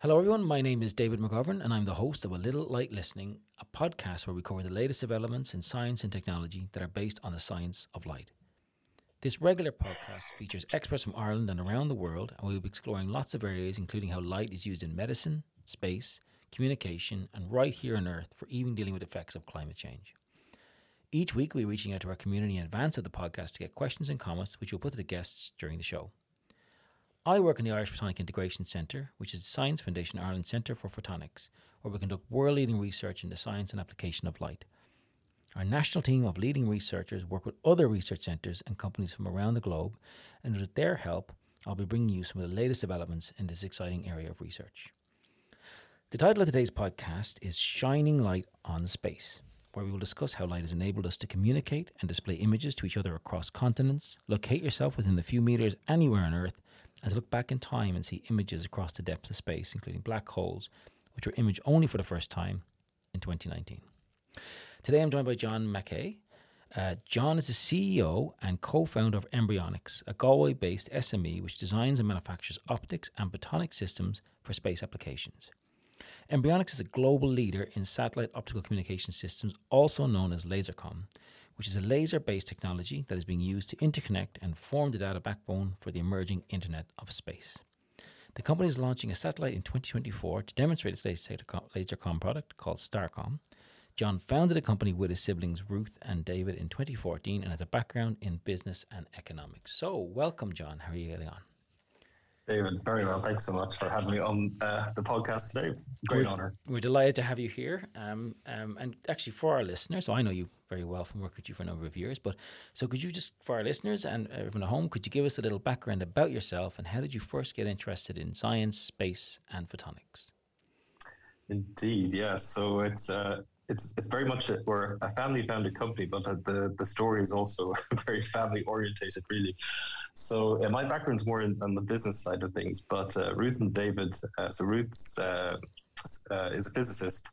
Hello, everyone. My name is David McGovern, and I'm the host of A Little Light Listening, a podcast where we cover the latest developments in science and technology that are based on the science of light. This regular podcast features experts from Ireland and around the world, and we'll be exploring lots of areas, including how light is used in medicine, space, communication, and right here on Earth for even dealing with effects of climate change. Each week, we'll be reaching out to our community in advance of the podcast to get questions and comments, which we'll put to the guests during the show. I work in the Irish Photonic Integration Centre, which is the Science Foundation Ireland Centre for Photonics, where we conduct world leading research in the science and application of light. Our national team of leading researchers work with other research centres and companies from around the globe, and with their help, I'll be bringing you some of the latest developments in this exciting area of research. The title of today's podcast is Shining Light on Space, where we will discuss how light has enabled us to communicate and display images to each other across continents, locate yourself within a few metres anywhere on Earth, and to look back in time and see images across the depths of space, including black holes, which were imaged only for the first time in 2019. Today I'm joined by John Mackey. Uh, John is the CEO and co founder of Mbryonics, a Galway based SME which designs and manufactures optics and photonic systems for space applications. Mbryonics is a global leader in satellite optical communication systems, also known as Lasercom, which is a laser based technology that is being used to interconnect and form the data backbone for the emerging Internet of Space. The company is launching a satellite in 2024 to demonstrate its laser com Lasercom product called Starcom. John founded the company with his siblings Ruth and David in 2014 and has a background in business and economics. So, welcome, John. How are you getting on? David, very well. Thanks so much for having me on uh, the podcast today. Great we're, honor. We're delighted to have you here. Um, um, and actually, for our listeners, so I know you very well from working with you for a number of years, but so could you just, for our listeners and everyone at home, could you give us a little background about yourself and how did you first get interested in science, space, and photonics? Indeed, yeah. So it's uh, it's it's very much a, we're a family founded company, but the the story is also very family orientated, really. So my background is more in, on the business side of things, but uh, Ruth and David. Uh, so Ruth uh, uh, is a physicist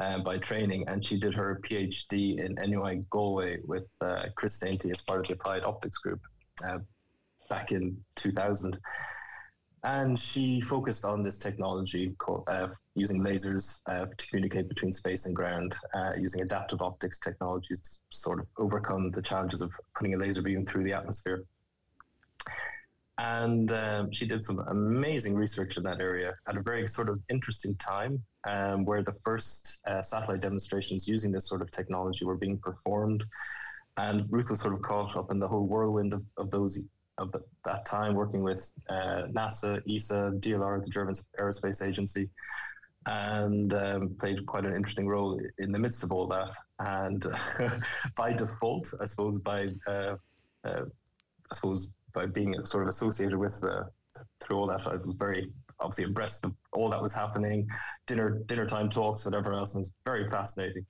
uh, by training, and she did her PhD in NUI Galway with Chris Dainty as part of the Applied Optics Group back in 2000 and she focused on this technology uh, using lasers uh, to communicate between space and ground, uh, using adaptive optics technologies to sort of overcome the challenges of putting a laser beam through the atmosphere. And um, she did some amazing research in that area at a very sort of interesting time, um, where the first uh, satellite demonstrations using this sort of technology were being performed. And Ruth was sort of caught up in the whole whirlwind of, of those of the, that time working with uh, NASA, ESA, DLR, the German Aerospace Agency, and um, played quite an interesting role in the midst of all that. And by default, I suppose, by uh, uh, I suppose by being sort of associated with the through all that, I was very obviously impressed with all that was happening, dinner dinner time talks, whatever else, and it's very fascinating.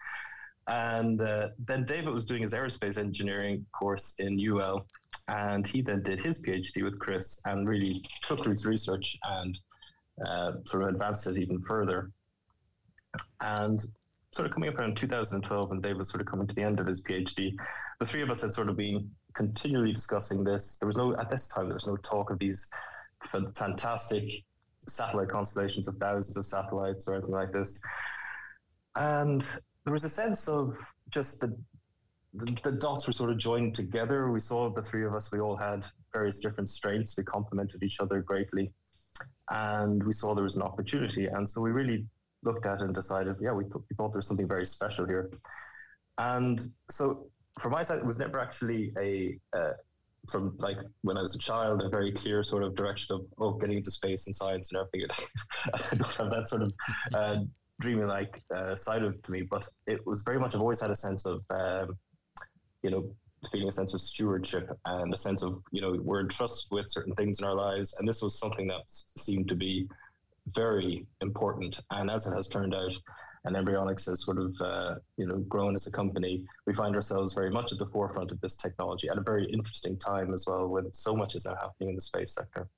And uh, then David was doing his aerospace engineering course in UL, and he then did his PhD with Chris and really took Ruth's research and uh, sort of advanced it even further. And sort of coming up around 2012, and David was sort of coming to the end of his PhD, the three of us had sort of been continually discussing this. There was no, at this time, there was no talk of these fantastic satellite constellations of thousands of satellites or anything like this. And there was a sense of just the, the, the dots were sort of joined together. We saw the three of us. We all had various different strengths. We complemented each other greatly, and we saw there was an opportunity. And so we really looked at it and decided, yeah, we, th- we thought there was something very special here. And so, from my side, it was never actually a uh, from like when I was a child, a very clear sort of direction of oh, getting into space and science and everything. I don't have that sort of uh, dreamy like uh, side of to me, but it was very much. I've always had a sense of, um, you know, feeling a sense of stewardship and a sense of, you know, we're entrusted with certain things in our lives, and this was something that seemed to be very important. And as it has turned out, and Mbryonics has sort of, uh, you know, grown as a company, we find ourselves very much at the forefront of this technology at a very interesting time as well, when so much is now happening in the space sector.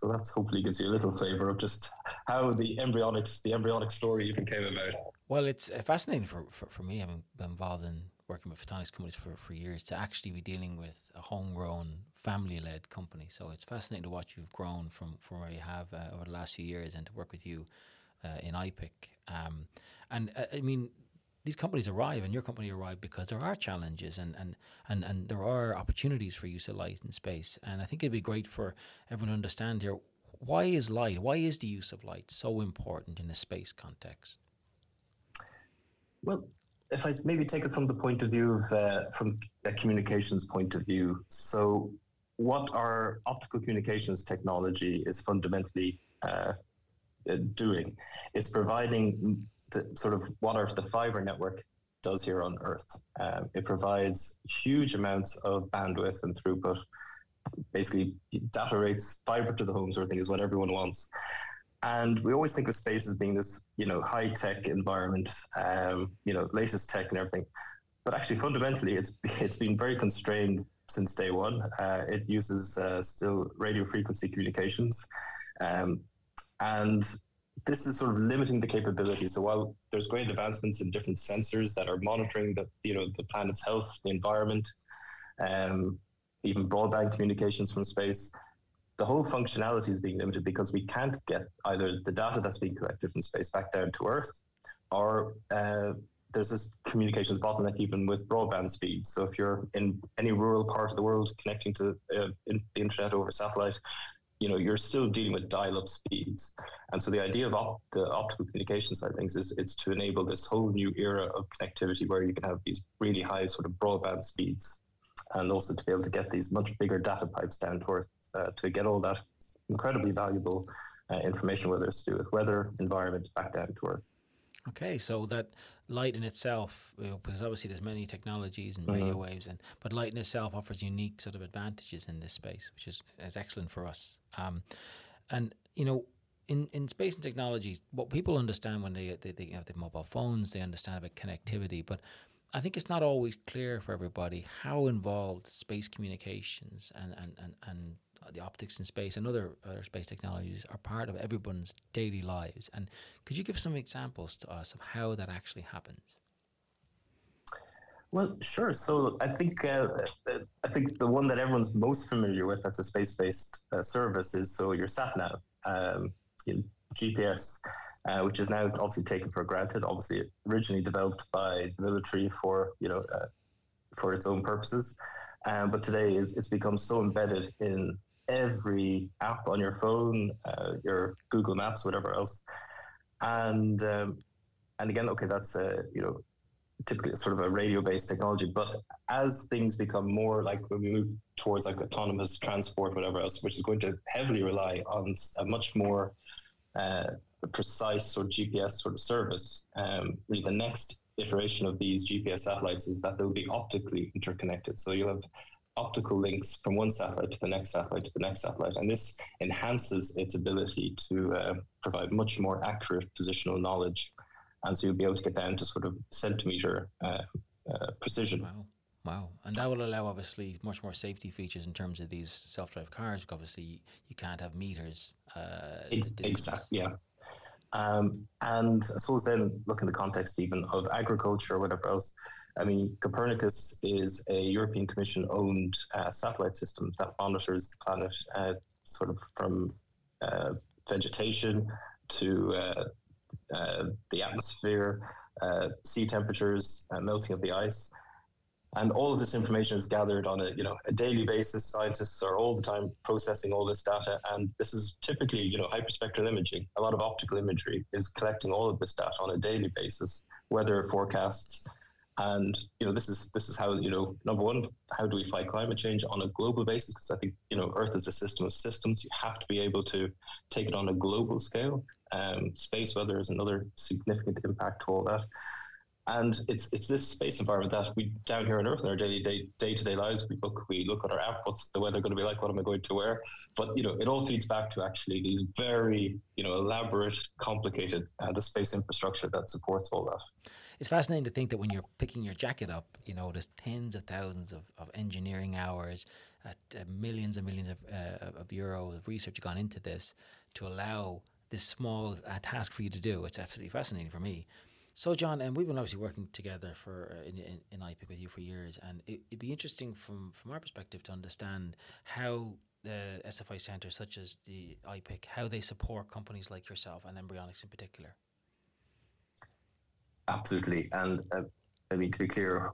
So that's hopefully gives you a little flavor of just how the Mbryonics, the embryonic story even came about. Well, it's uh, fascinating for, for, for me, having been involved in working with photonics companies for, for years, to actually be dealing with a homegrown family-led company. So it's fascinating to watch you've grown from from where you have uh, over the last few years, and to work with you uh, in IPIC. Um, and uh, I mean, these companies arrive, and your company arrived because there are challenges, and and and and there are opportunities for use of light in space. And I think it'd be great for everyone to understand here why is light, why is the use of light so important in a space context. Well, if I maybe take it from the point of view of uh, from a communications point of view, so what our optical communications technology is fundamentally uh, uh, doing is providing the, sort of what our, the fiber network does here on Earth. Um, it provides huge amounts of bandwidth and throughput. Basically, data rates, fiber to the home sort of thing is what everyone wants. And we always think of space as being this, you know, high tech environment, um, you know, latest tech and everything. But actually, fundamentally, it's it's been very constrained since day one. Uh, it uses uh, still radio frequency communications, um, and this is sort of limiting the capability. So while there's great advancements in different sensors that are monitoring the you know the planet's health, the environment, um, even broadband communications from space, the whole functionality is being limited because we can't get either the data that's being collected from space back down to Earth, or uh, there's this communications bottleneck even with broadband speeds. So if you're in any rural part of the world connecting to uh, in the internet over satellite, you know you're still dealing with dial-up speeds. And so the idea of op- the optical communication side of things is it's to enable this whole new era of connectivity where you can have these really high sort of broadband speeds, and also to be able to get these much bigger data pipes down to Earth uh, to get all that incredibly valuable uh, information, whether it's to do with weather, environment, back down to Earth. Okay, so that light in itself, you know, because obviously there's many technologies and radio mm-hmm. waves, and but light in itself offers unique sort of advantages in this space, which is is excellent for us. Um, and you know, in, in space and technologies, what people understand when they, they, they have the mobile phones, they understand about connectivity, but I think it's not always clear for everybody how involved space communications and, and, and, and the optics in space and other, other space technologies are part of everyone's daily lives. And could you give some examples to us of how that actually happens? Well, sure. So I think uh, I think the one that everyone's most familiar with that's a space-based uh, service is so your sat nav, um, GPS, uh, which is now obviously taken for granted. Obviously, originally developed by the military for you know uh, for its own purposes, um, but today it's, it's become so embedded in every app on your phone, uh, your Google Maps, whatever else. And um, and again, okay, that's a you know typically sort of a radio-based technology. But as things become more like when we move towards like autonomous transport, whatever else, which is going to heavily rely on a much more uh, precise sort of GPS sort of service, um, the next iteration of these GPS satellites is that they'll be optically interconnected. So you'll have optical links from one satellite to the next satellite to the next satellite. And this enhances its ability to uh, provide much more accurate positional knowledge. And so you'll be able to get down to sort of centimeter uh, uh, precision. Wow. Wow. And that will allow obviously much more safety features in terms of these self drive cars. Because obviously, you can't have meters. Uh, exactly. Yeah. Um, and I suppose then look in the context even of agriculture or whatever else. I mean, Copernicus is a European Commission owned uh, satellite system that monitors the planet uh, sort of from uh, vegetation to uh, uh, the atmosphere, uh, sea temperatures, melting of the ice. And all of this information is gathered on a you know a daily basis. Scientists are all the time processing all this data, and this is typically you know hyperspectral imaging. A lot of optical imagery is collecting all of this data on a daily basis, weather forecasts, and you know, this is this is how you know, number one, how do we fight climate change on a global basis? Because I think you know, Earth is a system of systems. You have to be able to take it on a global scale. Um, space weather is another significant impact to all that. And it's it's this space environment that we down here on Earth in our daily day day to day lives we look we look at our app. What's the weather going to be like? What am I going to wear? But you know, it all feeds back to actually these very you know elaborate, complicated uh, the space infrastructure that supports all that it's fascinating to think that when you're picking your jacket up, you know, there's tens of thousands of, of engineering hours, at uh, millions and millions of, uh, of euro of research gone into this to allow this small uh, task for you to do. It's absolutely fascinating for me. So, John, and we've been obviously working together for uh, in, in, in IPIC with you for years, and it, would be interesting from from our perspective to understand how the SFI centres, such as the IPIC, how they support companies like yourself and Mbryonics in particular. Absolutely, and uh, I mean to be clear,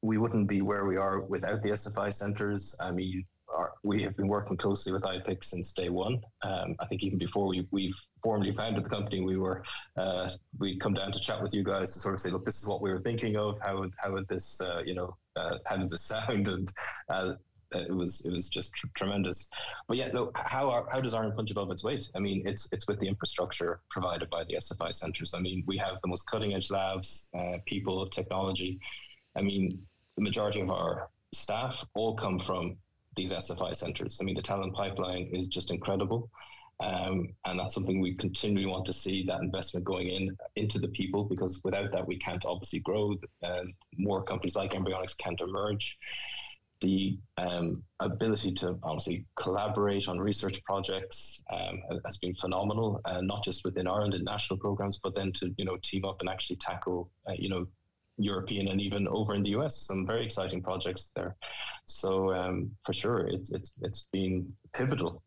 we wouldn't be where we are without the SFI centres. I mean, our, we have been working closely with IPIC since day one. Um, I think even before we we formally founded the company, we were uh, we'd come down to chat with you guys to sort of say, look, this is what we were thinking of. How would how would this uh, you know uh, how does this sound? And uh, it was it was just tr- tremendous. But yeah, no, how are, how does Ireland punch above its weight? I mean, it's it's with the infrastructure provided by the SFI centres. I mean, we have the most cutting edge labs, uh, people, of technology. I mean, the majority of our staff all come from these SFI centres. I mean, the talent pipeline is just incredible. Um, and that's something we continually want to see that investment going in into the people because without that we can't obviously grow and more companies like Mbryonics can't emerge the um, ability to obviously collaborate on research projects um, has been phenomenal, uh, not just within Ireland and national programs, but then to you know team up and actually tackle uh, you know European and even over in the US some very exciting projects there. So um, for sure, it's it's it's been pivotal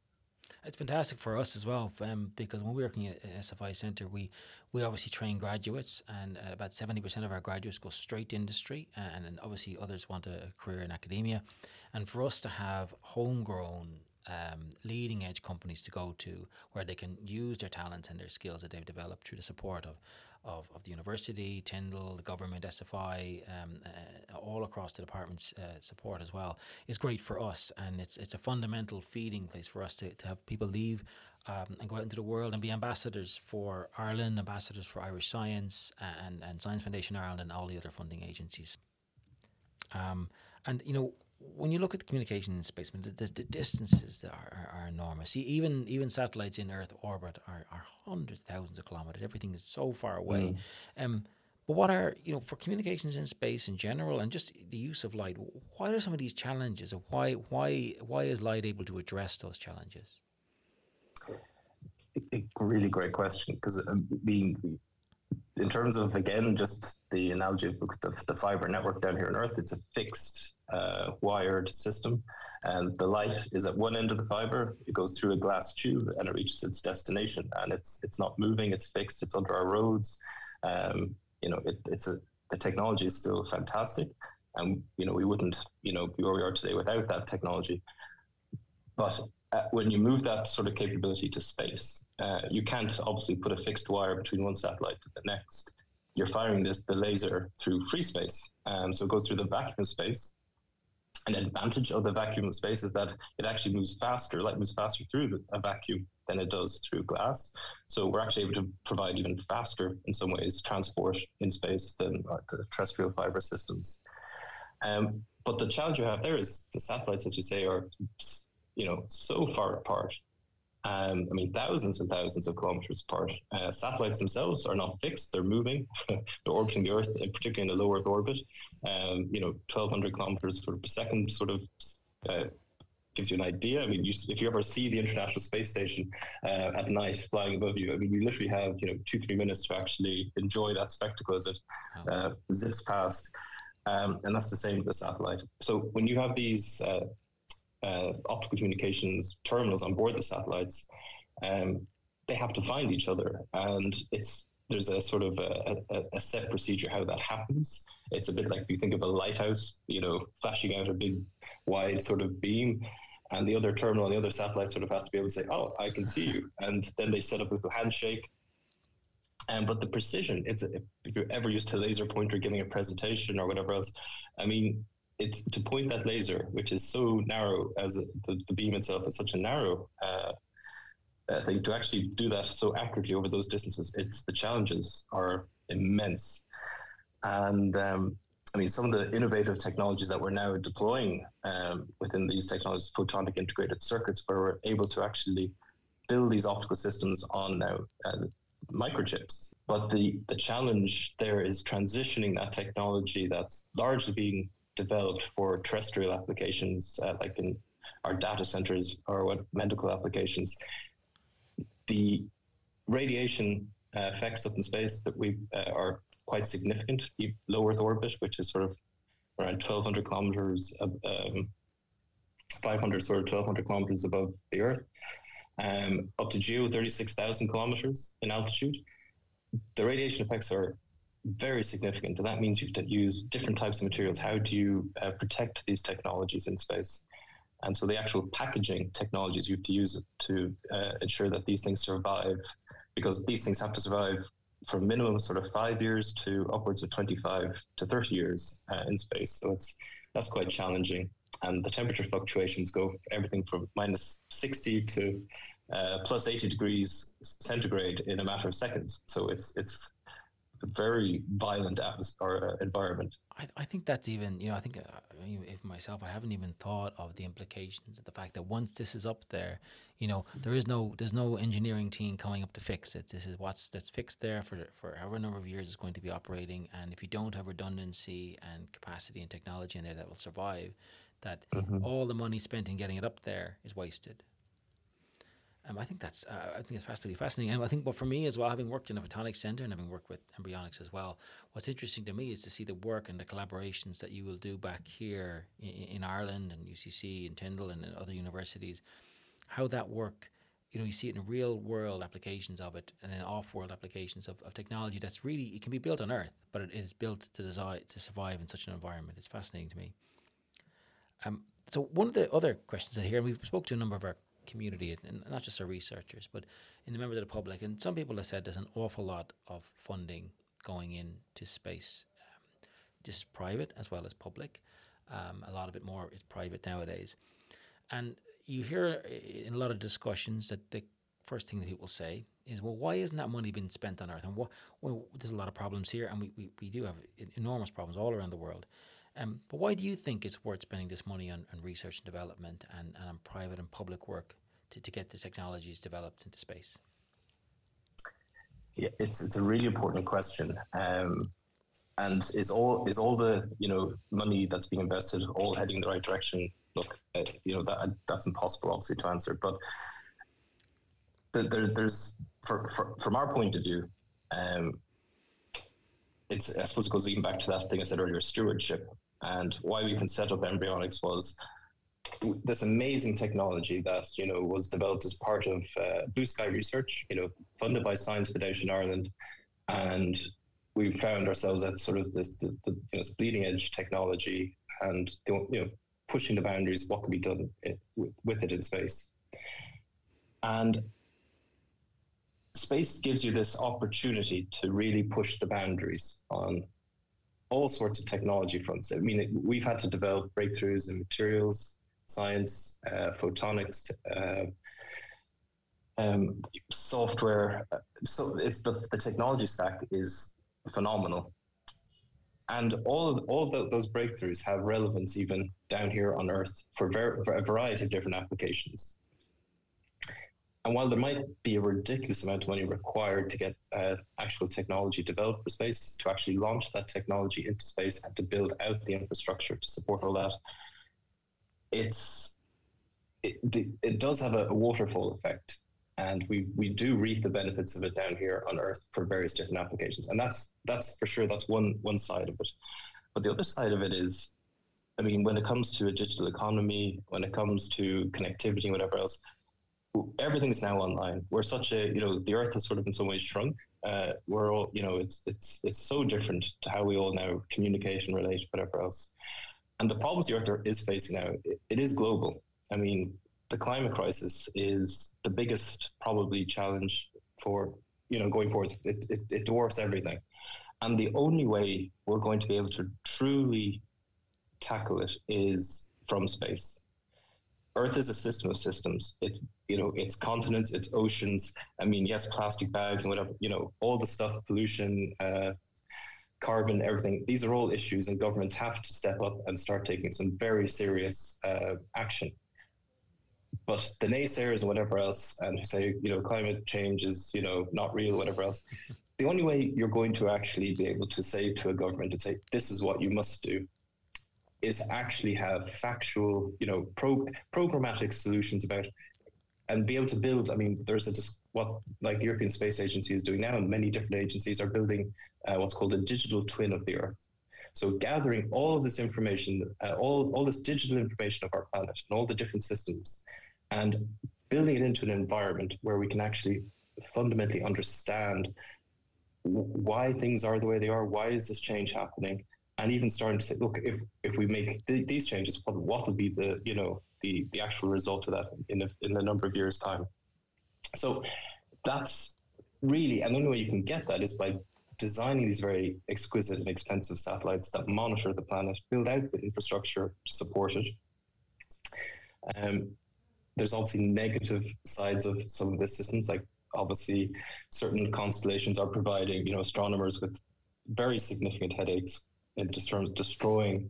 it's fantastic for us as well um, because when we're working at SFI Centre, we we obviously train graduates, and uh, about seventy percent of our graduates go straight to industry, and, and obviously others want a career in academia. And for us to have homegrown um, leading edge companies to go to where they can use their talents and their skills that they've developed through the support of of, of the university, Tyndall, the government, SFI, um, uh, all across the department's uh, support as well, is great for us. And it's it's a fundamental feeding place for us to, to have people leave um, and go out into the world and be ambassadors for Ireland, ambassadors for Irish science and, and Science Foundation Ireland and all the other funding agencies. Um, and, you know, when you look at the communication in space, the, the, the distances are, are, are, enormous. See, even even satellites in Earth orbit are, are hundreds, thousands of kilometers. Everything is so far away. Mm. Um, but what are you know for communications in space in general, and just the use of light? What are some of these challenges, and why why why is light able to address those challenges? A really great question because um, being in terms of again just the analogy of the, the fiber network down here on Earth, it's a fixed uh, wired system. And the light is at one end of the fiber. It goes through a glass tube and it reaches its destination. And it's it's not moving. It's fixed. It's under our roads. Um, you know, it, it's a the technology is still fantastic, and you know we wouldn't you know be where we are today without that technology. But uh, when you move that sort of capability to space, uh, you can't obviously put a fixed wire between one satellite to the next. You're firing this the laser through free space, um, so it goes through the vacuum space, an advantage of the vacuum of space is that it actually moves faster, light moves faster through a vacuum than it does through glass. So we're actually able to provide even faster, in some ways, transport in space than uh, the terrestrial fiber systems. Um, but the challenge you have there is the satellites, as you say, are you know so far apart um, I mean, thousands and thousands of kilometers apart. Uh, satellites themselves are not fixed; they're moving. they're orbiting the Earth, particularly in the low Earth orbit. Um, you know, 1,200 kilometers per second sort of uh, gives you an idea. I mean, you, if you ever see the International Space Station uh, at night flying above you, I mean, you literally have you know two three minutes to actually enjoy that spectacle as it uh, zips past. Um, and that's the same with the satellite. So when you have these uh, uh, optical communications terminals on board the satellites, um, they have to find each other, and it's there's a sort of a, a, a, set procedure how that happens. It's a bit like if you think of a lighthouse, you know, flashing out a big, wide sort of beam, and the other terminal on the other satellite sort of has to be able to say, "Oh, I can see you," and then they set up with a handshake. And but the precision, it's if you're ever used to laser pointer giving a presentation or whatever else, I mean, it's to point that laser, which is so narrow as the, the beam itself is such a narrow uh, uh, thing, to actually do that so accurately over those distances, it's the challenges are immense. And um, I mean, some of the innovative technologies that we're now deploying um, within these technologies, photonic integrated circuits, where we're able to actually build these optical systems on now uh, microchips. But the, the challenge there is transitioning that technology that's largely being developed for terrestrial applications, uh, like in our data centers or what medical applications. The radiation uh, effects up in space that we uh, are quite significant. The Low Earth orbit, which is sort of around 1,200 kilometers, um, 500 sort of 1,200 kilometers above the Earth, um, up to geo 36,000 kilometers in altitude. The radiation effects are very significant, and that means you have to use different types of materials. How do you uh, protect these technologies in space? And so the actual packaging technologies you have to use to uh, ensure that these things survive, because these things have to survive from minimum sort of five years to upwards of 25 to 30 years uh, in space. So it's that's quite challenging. And the temperature fluctuations go everything from minus 60 to uh, plus 80 degrees centigrade in a matter of seconds. So it's it's very violent atmosphere uh, environment. I, I think that's even you know I think uh, if myself I haven't even thought of the implications of the fact that once this is up there, you know there is no there's no engineering team coming up to fix it. This is what's that's fixed there for for however number of years it's going to be operating, and if you don't have redundancy and capacity and technology in there that will survive, that mm-hmm. all the money spent in getting it up there is wasted. Um, I think that's uh, I think it's absolutely fascinating, and I think, but for me as well, having worked in a photonics center and having worked with Mbryonics as well, what's interesting to me is to see the work and the collaborations that you will do back here in, in Ireland and UCC and Tyndall and other universities, how that work. You know, you see it in real world applications of it, and then off world applications of, of technology that's really it can be built on Earth, but it is built to design to survive in such an environment. It's fascinating to me. Um, so one of the other questions I hear, and we've spoke to a number of our community, and not just our researchers, but in the members of the public. And some people have said there's an awful lot of funding going into space, um, just private as well as public. Um, a lot of it more is private nowadays. And you hear in a lot of discussions that the first thing that people say is, well, why isn't that money being spent on Earth? And well, there's a lot of problems here, and we, we, we do have enormous problems all around the world. Um, but why do you think it's worth spending this money on, on research and development and, and on private and public work to, to get the technologies developed into space? Yeah, it's it's a really important question. Um, and is all is all the you know money that's being invested all heading in the right direction? Look, uh, you know that that's impossible, obviously, to answer. But there, there's for, for, from our point of view, um, it's I suppose it goes even back to that thing I said earlier, stewardship, and why we can set up Mbryonics was this amazing technology that you know was developed as part of uh, Blue Sky Research, you know, funded by Science Foundation Ireland, and we found ourselves at sort of this the, the you know, bleeding edge technology and you know pushing the boundaries what can be done with, with it in space, and space gives you this opportunity to really push the boundaries on all sorts of technology fronts. I mean, we've had to develop breakthroughs in materials science, uh, photonics, uh, um, software. So it's the, the technology stack is phenomenal. And all of, all of those breakthroughs have relevance even down here on Earth for, ver- for a variety of different applications. And while there might be a ridiculous amount of money required to get uh, actual technology developed for space, to actually launch that technology into space and to build out the infrastructure to support all that, it's it, it does have a, a, waterfall effect. And we we do reap the benefits of it down here on earth for various different applications. And that's that's for sure that's one one side of it. But the other side of it is i mean when it comes to a digital economy when it comes to connectivity whatever else everything is now online we're such a you know the earth has sort of in some ways shrunk uh, we're all you know it's it's it's so different to how we all now communicate and relate whatever else and the problems the Earth is facing now, it, it is global. I mean, the climate crisis is the biggest probably challenge for you know going forward. It, it, it dwarfs everything, and the only way we're going to be able to truly tackle it is from space. Earth is a system of systems. It, you know, it's continents, it's oceans. I mean, yes, plastic bags and whatever. You know, all the stuff, pollution, uh, carbon, everything. These are all issues, and governments have to step up and start taking some very serious uh, action. But the naysayers and whatever else, and who say you know climate change is you know not real, whatever else. the only way you're going to actually be able to say to a government and say this is what you must do is actually have factual, you know, pro- programmatic solutions about and be able to build. I mean, there's a what like the European Space Agency is doing now, and many different agencies are building uh, what's called a digital twin of the Earth. So gathering all of this information, uh, all all this digital information of our planet and all the different systems, and building it into an environment where we can actually fundamentally understand why things are the way they are, why is this change happening, and even starting to say, look, if if we make th- these changes, what what will be the you know the the actual result of that in a, in a number of years' time. So that's really, and the only way you can get that is by designing these very exquisite and expensive satellites that monitor the planet, build out the infrastructure to support it. Um, there's obviously negative sides of some of the systems, like obviously certain constellations are providing, you know, astronomers with very significant headaches in terms of destroying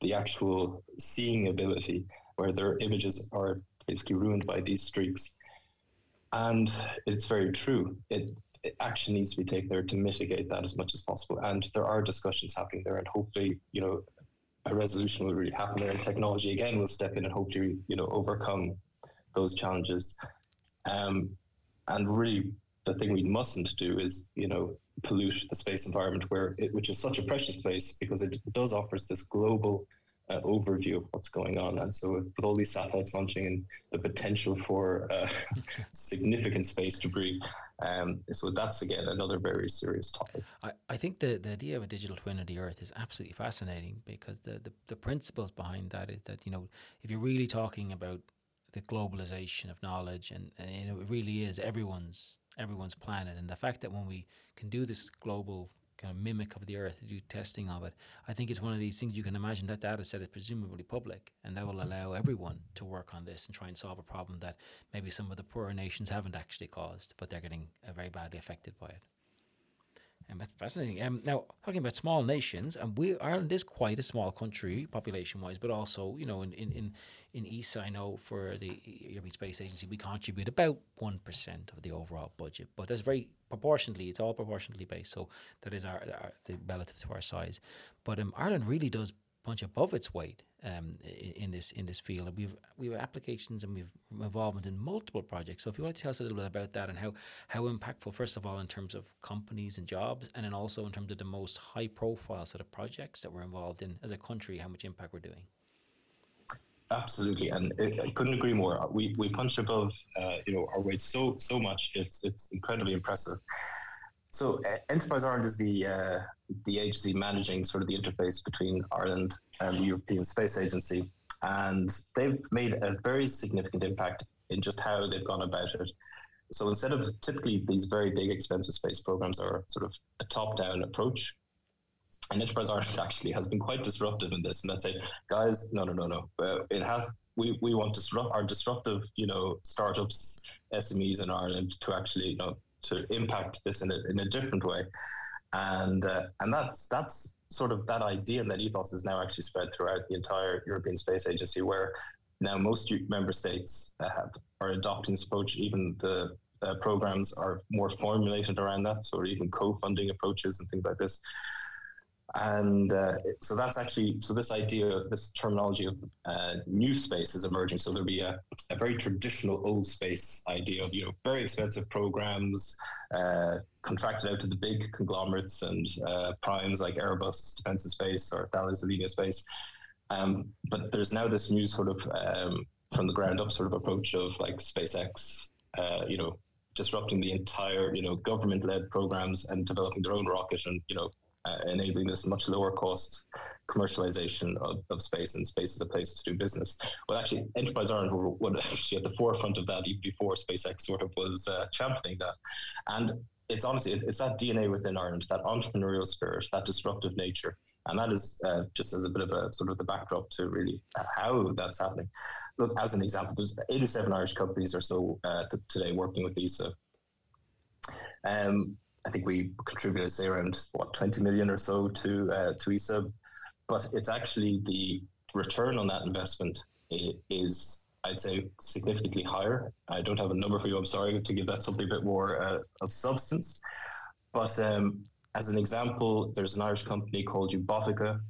the actual seeing ability, where their images are basically ruined by these streaks. And it's very true. It, it action needs to be taken there to mitigate that as much as possible. And there are discussions happening there, and hopefully, you know, a resolution will really happen there, and technology again will step in and hopefully, you know, overcome those challenges. Um, and really, the thing we mustn't do is, you know, pollute the space environment, where it, which is such a precious place because it does offers this global uh, overview of what's going on. And so, with, with, all these satellites launching and the potential for uh, significant space debris, um, so that's again another very serious topic. I, I think the, the idea of a digital twin of the Earth is absolutely fascinating because the, the, the principles behind that is that, you know, if you're really talking about the globalization of knowledge and, and you know, it really is everyone's everyone's planet and the fact that when we can do this global kind of mimic of the Earth to do testing of it. I think it's one of these things you can imagine that data set is presumably public, and that will mm-hmm. allow everyone to work on this and try and solve a problem that maybe some of the poorer nations haven't actually caused, but they're getting uh, very badly affected by it. And that's fascinating. Um, now, talking about small nations, and we Ireland is quite a small country population-wise, but also, you know, in in in, in ESA, I know for the European Space Agency, we contribute about one percent of the overall budget, but that's very proportionally. It's all proportionally based, so that is our, our the relative to our size. But um, Ireland really does punch above its weight um, in, this in this field. And we've we have applications and we've involvement in multiple projects. So if you want to tell us a little bit about that and how how impactful, first of all, in terms of companies and jobs, and then also in terms of the most high profile set of projects that we're involved in as a country, how much impact we're doing. Absolutely, and I couldn't agree more. We we punch above, uh, you know, our weight so so much. It's it's incredibly impressive. So uh, Enterprise Ireland is the uh, the agency managing sort of the interface between Ireland and the European Space Agency, and they've made a very significant impact in just how they've gone about it. So instead of typically these very big expensive space programs are sort of a top-down approach, and Enterprise Ireland actually has been quite disruptive in this, and that's say, guys, no, no, no, no, uh, it has. We, we want disrupt our disruptive, you know, startups, SMEs in Ireland to actually, you know, to impact this in a, in a different way. And uh, and that's that's sort of that idea and that ethos is now actually spread throughout the entire European Space Agency, where now most member states uh, have, are adopting this approach. Even the uh, programs are more formulated around that, so even co-funding approaches and things like this and uh, so that's actually so this idea of this terminology of uh, new space is emerging. So there'll be a, a, very traditional old space idea of you know very expensive programs uh, contracted out to the big conglomerates and uh, primes like airbus defense and space or thales alenia space. Um, but there's now this new sort of um, from the ground up sort of approach of like spacex uh, you know disrupting the entire you know government led programs and developing their own rocket and you know uh, enabling this much lower cost commercialization of, of space and space is a place to do business. Well, actually, Enterprise Ireland were, were actually at the forefront of that even before SpaceX sort of was uh, championing that. And it's honestly, it's that DNA within Ireland, that entrepreneurial spirit, that disruptive nature. And that is uh, just as a bit of a sort of the backdrop to really how that's happening. Look, as an example, there's 87 Irish companies or so uh, t- today working with ESA. Um, I think we contributed say around what 20 million or so to uh, to ESA, but it's actually the return on that investment is I'd say significantly higher. I don't have a number for you. I'm sorry to give that something a bit more uh, of substance, but um, as an example, there's an Irish company called Ubotica.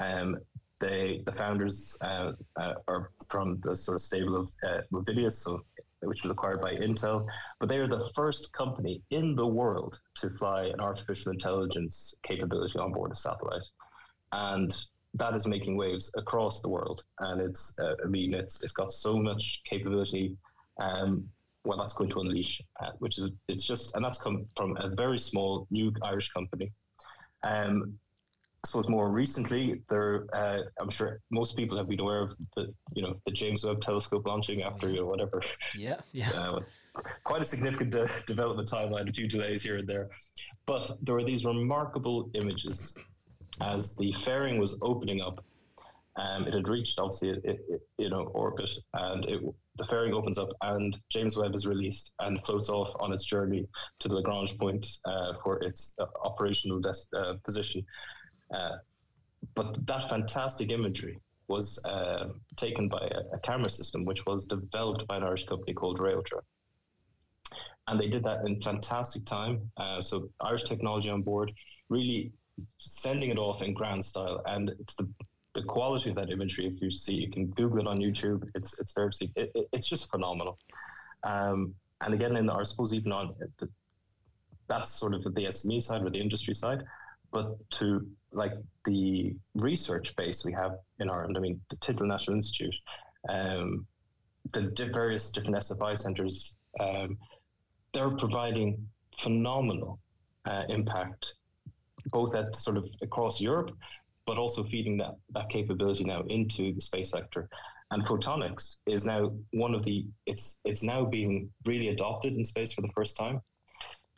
Um, they the founders uh, uh, are from the sort of stable of uh, Movidius, so which was acquired by Intel. But they are the first company in the world to fly an artificial intelligence capability on board a satellite, and that is making waves across the world. And it's, uh, I mean, it's it's got so much capability. Um, well, that's going to unleash, uh, which is it's just, and that's come from a very small new Irish company. Um, I suppose more recently, there, uh, I'm sure most people have been aware of the, you know, the James Webb Telescope launching after, you know, whatever. Yeah, yeah. Uh, quite a significant uh, development timeline, a few delays here and there. But there were these remarkable images as the fairing was opening up. Um, it had reached, obviously, it, it, you know, orbit, and it, the fairing opens up, and James Webb is released and floats off on its journey to the Lagrange point uh, for its uh, operational des- uh, position. Uh, but that fantastic imagery was uh, taken by a, a, camera system which was developed by an Irish company called Réaltra. And they did that in fantastic time. Uh, so Irish technology on board, really sending it off in grand style. And it's the the quality of that imagery. If you see, you can Google it on YouTube. It's it's there. It, it, it's just phenomenal. Um, and again, in the, I suppose even on the, that's sort of the SME side or the industry side but to like the research base we have in Ireland, I mean, the Tyndall National Institute, um, the various different SFI centres, um, they're providing phenomenal uh, impact, both at sort of across Europe, but also feeding that, that capability now into the space sector. And photonics is now one of the it's it's now being really adopted in space for the first time.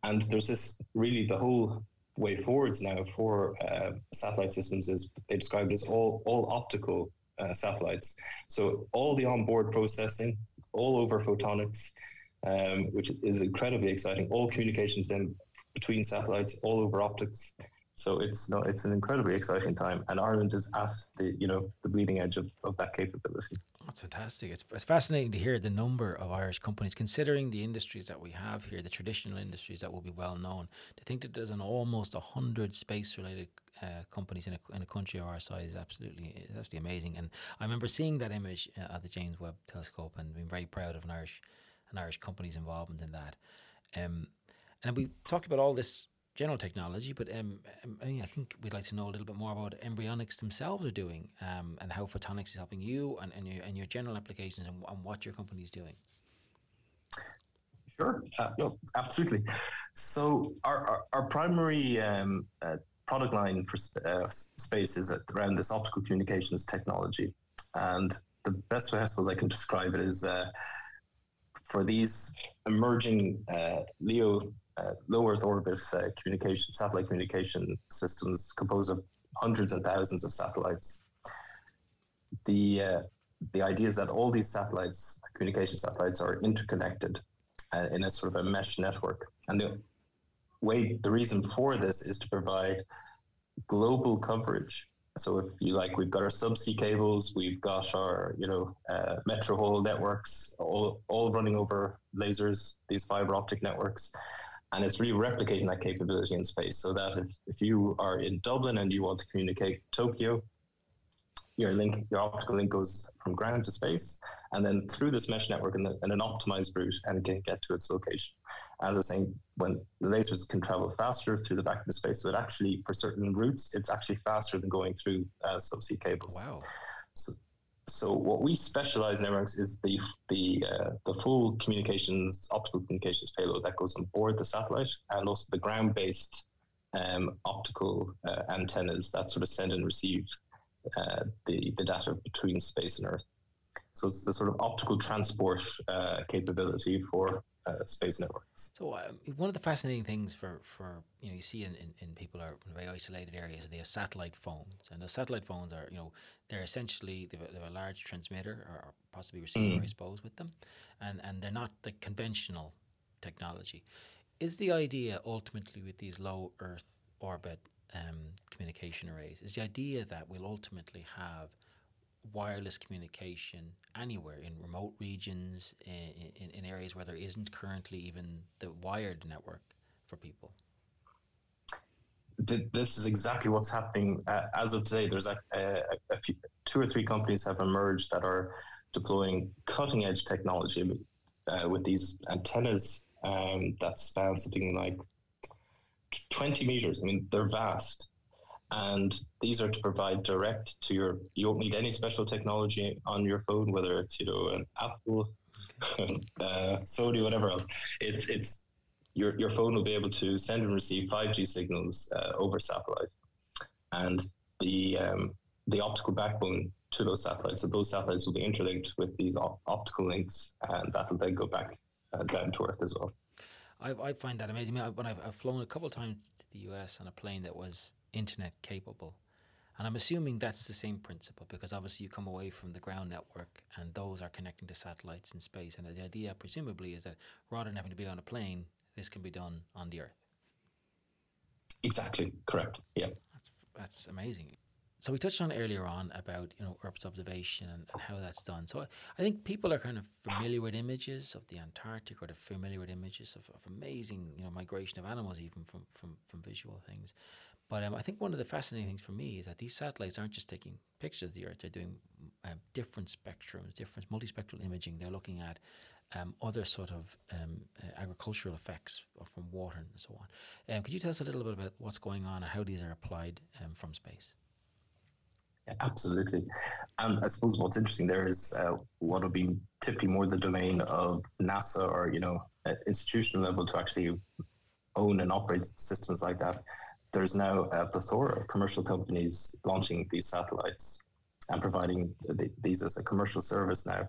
And there's this really the whole way forwards now for uh, satellite systems is they describe it as all all optical uh, satellites. So all the onboard processing, all over photonics, um, which is incredibly exciting. All communications then between satellites, all over optics. So it's no, it's an incredibly exciting time, and Ireland is at the you know the bleeding edge of, of that capability. That's fantastic. It's, it's fascinating to hear the number of Irish companies, considering the industries that we have here, the traditional industries that will be well known. To think that there's an almost hundred space-related uh, companies in a, in a country of our size is absolutely is absolutely amazing. And I remember seeing that image uh, at the James Webb Telescope and being very proud of an Irish an Irish company's involvement in that. Um, and we talked about all this general technology, but um, um, I, mean, I think we'd like to know a little bit more about Mbryonics themselves are doing um, and how photonics is helping you and, and, your, and your general applications and, and what your company is doing. Sure, uh, absolutely. So our, our, our primary um, uh, product line for uh, space is around this optical communications technology. And the best way I suppose I can describe it is uh, for these emerging uh, LEO uh, low Earth orbit uh, communication, satellite communication systems composed of hundreds and thousands of satellites. The uh, the idea is that all these satellites, communication satellites, are interconnected uh, in a sort of a mesh network. And the way, the reason for this is to provide global coverage. So if you like, we've got our subsea cables, we've got our, you know, uh, metro haul networks, all, all running over lasers, these fiber optic networks and it's really replicating that capability in space so that if, if you are in Dublin and you want to communicate Tokyo, your link, your optical link goes from ground to space, and then through this mesh network in, the, in an optimized route and can get to its location. As I was saying, when lasers can travel faster through the vacuum of space, so it actually, for certain routes, it's actually faster than going through uh, subsea cables. Wow. So, what we specialize in Mbryonics is the the uh, the full communications optical communications payload that goes on board the satellite and also the ground based um, optical uh, antennas that sort of send and receive uh, the the data between space and Earth. So it's the sort of optical transport uh, capability for uh, space networks. So uh, one of the fascinating things for, for you know you see in, in, in people are in very isolated areas and they have satellite phones and the satellite phones are you know they're essentially they have, a, they have a large transmitter or, or possibly receiver mm. I suppose with them and and they're not the conventional technology. Is the idea ultimately with these low Earth orbit um, communication arrays is the idea that we'll ultimately have wireless communication anywhere in remote regions, in, in, in, areas where there isn't currently even the wired network for people? This is exactly what's happening uh, as of today. There's a, a, a, few, two or three companies have emerged that are deploying cutting edge technology. uh, with these antennas um, that span something like 20 meters. I mean, they're vast. And these are to provide direct to your, you don't need any special technology on your phone, whether it's, you know, an Apple, uh, Sony, whatever else. It's, it's, your, your phone will be able to send and receive 5G signals uh, over satellite. And the, um, the optical backbone to those satellites. So those satellites will be interlinked with these op- optical links, and that will then go back uh, down to Earth as well. I, I find that amazing. I mean, when I've, I've flown a couple of times to the US on a plane that was internet capable, and I'm assuming that's the same principle because obviously you come away from the ground network and those are connecting to satellites in space. And the idea, presumably, is that rather than having to be on a plane, this can be done on the Earth. Exactly correct. Yeah, that's that's amazing so we touched on earlier on about you know Earth's observation and, and, how that's done. So I, I, think people are kind of familiar with images of the Antarctic or they're familiar with images of, of amazing you know migration of animals even from from, from visual things. But um, I think one of the fascinating things for me is that these satellites aren't just taking pictures of the Earth; they're doing uh, different spectrums, different multispectral imaging. They're looking at um, other sort of um, uh, agricultural effects from water and so on. Um, could you tell us a little bit about what's going on and how these are applied um, from space? Absolutely. And I suppose what's interesting there is uh, what would be typically more the domain of NASA or, you know, institutional level to actually own and operate systems like that. There's now a plethora of commercial companies launching these satellites and providing the, these as a commercial service now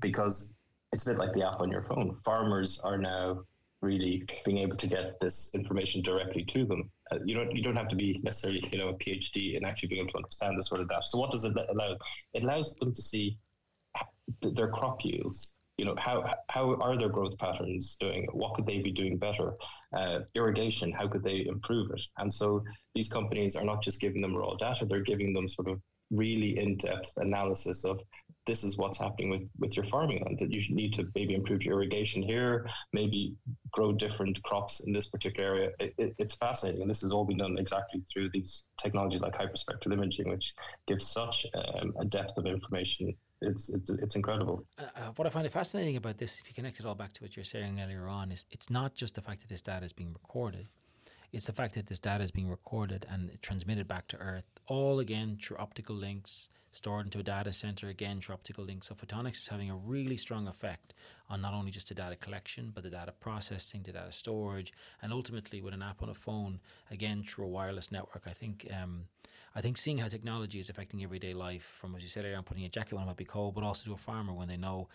because it's a bit like the app on your phone. Farmers are now really being able to get this information directly to them. Uh, you don't you don't have to be necessarily you know a PhD in actually being able to understand this sort of data. So what does it allow? It allows them to see their crop yields. You know how how are their growth patterns doing? What could they be doing better? Uh, irrigation, how could they improve it? And so these companies are not just giving them raw data; they're giving them sort of really in-depth analysis of this is what's happening with with your farming land that you need to maybe improve your irrigation here maybe grow different crops in this particular area it, it, it's fascinating and this has all been done exactly through these technologies like hyperspectral imaging which gives such um, a depth of information it's it's, it's incredible. Uh, uh, what I find fascinating about this, if you connect it all back to what you're saying earlier on, is it's not just the fact that this data is being recorded; it's the fact that this data is being recorded and transmitted back to Earth, all again through optical links, stored into a data center again through optical links. So photonics is having a really strong effect on not only just the data collection, but the data processing, the data storage, and ultimately with an app on a phone, again through a wireless network. I think um, I think seeing how technology is affecting everyday life, from as you said earlier, putting a jacket on might be cold, but also to a farmer when they know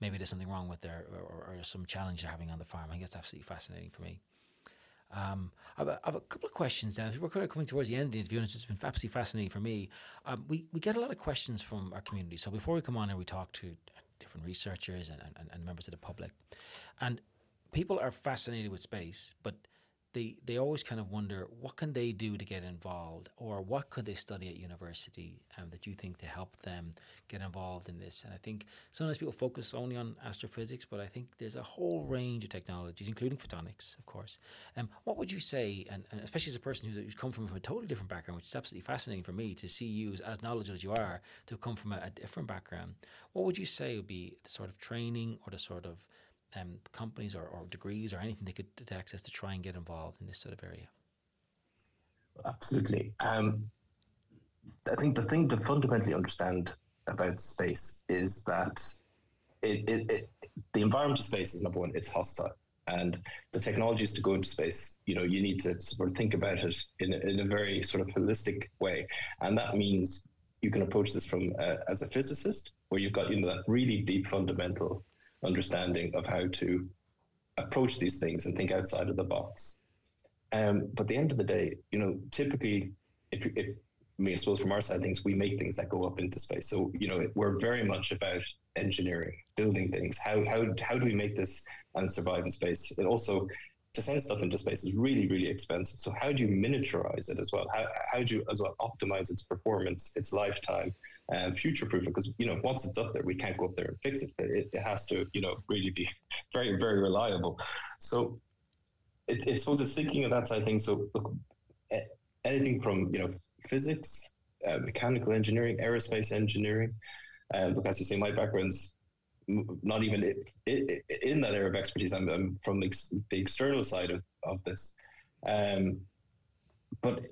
maybe there's something wrong with their or, or some challenge they're having on the farm. I think that's absolutely fascinating for me. Um, I, have have a, couple of questions now. We're kind of coming towards the end of the interview, and it's been absolutely fascinating for me. Um, we, we get a lot of questions from our community. So before we come on here, we talk to different researchers and, and, and members of the public. And people are fascinated with space, but they they always kind of wonder what can they do to get involved? Or what could they study at university um, that you think to help them get involved in this? And i think sometimes people focus only on astrophysics but i think there's a whole range of technologies including photonics of course. Um, what would you say and, and especially as a person who's, who's, come from, a totally different background which is absolutely fascinating for me to see you as knowledgeable as you are to come from a, a different background what would you say would be the sort of training or the sort of um, companies or, or degrees or anything they could access to try and get involved in this sort of area? Absolutely. Um, I think the thing to fundamentally understand about space is that it, it, it, the environment of space is number one, it's hostile. And the technologies to go into space, you know, you need to sort of think about it in a, in a very sort of holistic way. And that means you can approach this from uh, as a physicist, where you've got, you know, that really deep fundamental understanding of how to approach these things and think outside of the box. Um, but at the end of the day, you know, typically, if, if I mean, I suppose from our side things, we make things that go up into space. So, you know, we're very much about engineering, building things. How, how, how do we make this and survive in space? It also, to send stuff into space is really, really expensive. So how do you miniaturize it as well? How, how do you as well optimize its performance, its lifetime, and future proof because you know once it's up there we can't go up there and fix it it, it has to you know really be very very reliable so it, it's supposed it's thinking of that side of things so look anything from you know physics uh, mechanical engineering aerospace engineering and uh, look as you say my background's not even in that area of expertise. I'm, I'm from the, the, external side of, of this. Um, but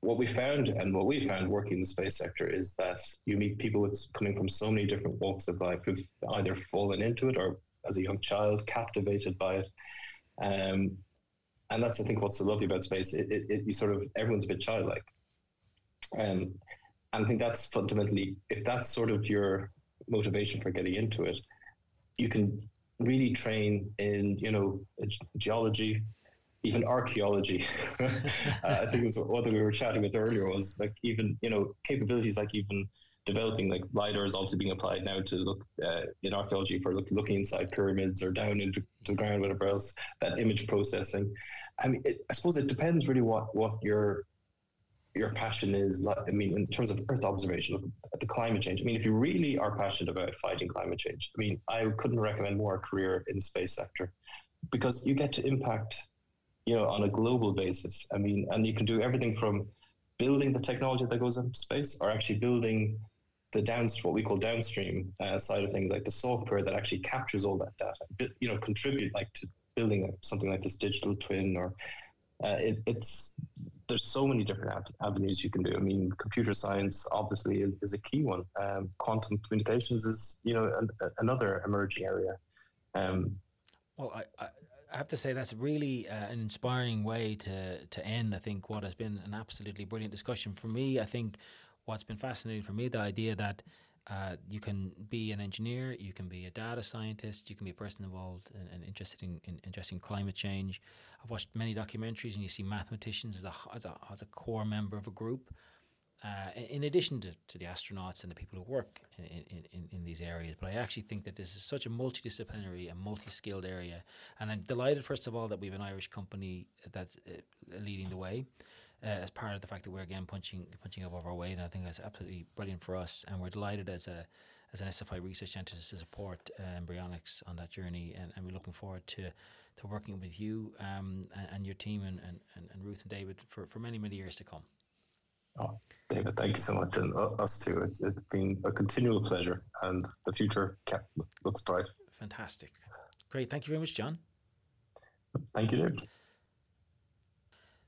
what we found and what we found working in the space sector is that you meet people with coming from so many different walks of life who've either fallen into it or as a young child captivated by it. Um, and that's I think what's so lovely about space. It, it, it you sort of everyone's a bit childlike. Um, and I think that's fundamentally if that's sort of your motivation for getting into it, you can really train in you know geology, even archaeology. uh, I think it's what we were chatting with earlier was like even you know capabilities like even developing like lidar is also being applied now to look uh, in archaeology for look, looking inside pyramids or down into the ground whatever else that image processing i mean it, i suppose it depends really what what your your passion is like i mean in terms of earth observation the climate change i mean if you really are passionate about fighting climate change i mean i couldn't recommend more a career in the space sector because you get to impact you know on a global basis i mean and you can do everything from building the technology that goes into space or actually building the downstream, what we call downstream uh, side of things, like the software that actually captures all that data, you know, contribute like to building something like this digital twin or uh, it, it's there's so many different avenues you can do. I mean, computer science obviously is, is a key one. Um, quantum communications is you know an, another emerging area. Um, well, I, I, I have to say that's really uh, an inspiring way to to end. I think what has been an absolutely brilliant discussion for me. I think what's been fascinating for me the idea that uh, you can be an engineer, you can be a data scientist, you can be a person involved and, interested in, in addressing climate change. I've watched many documentaries, and you see mathematicians as a as a, as a core member of a group. Uh, in addition to, to the astronauts and the people who work in, in, in, these areas. But I actually think that this is such a multidisciplinary and multi skilled area. And I'm delighted, first of all, that we have an Irish company that's uh, leading the way uh, as part of the fact that we're again punching punching above our weight. And I think that's absolutely brilliant for us. And we're delighted as a as an SFI research centre to support uh, Mbryonics on that journey. And, and we're looking forward to to working with you um, and, and, your team and, and, and Ruth and David for, for many, many years to come. Oh, David, thank you so much. And uh, us too. It's, it's been a continual pleasure and the future looks bright. Fantastic. Great. Thank you very much, John. Thank you, David.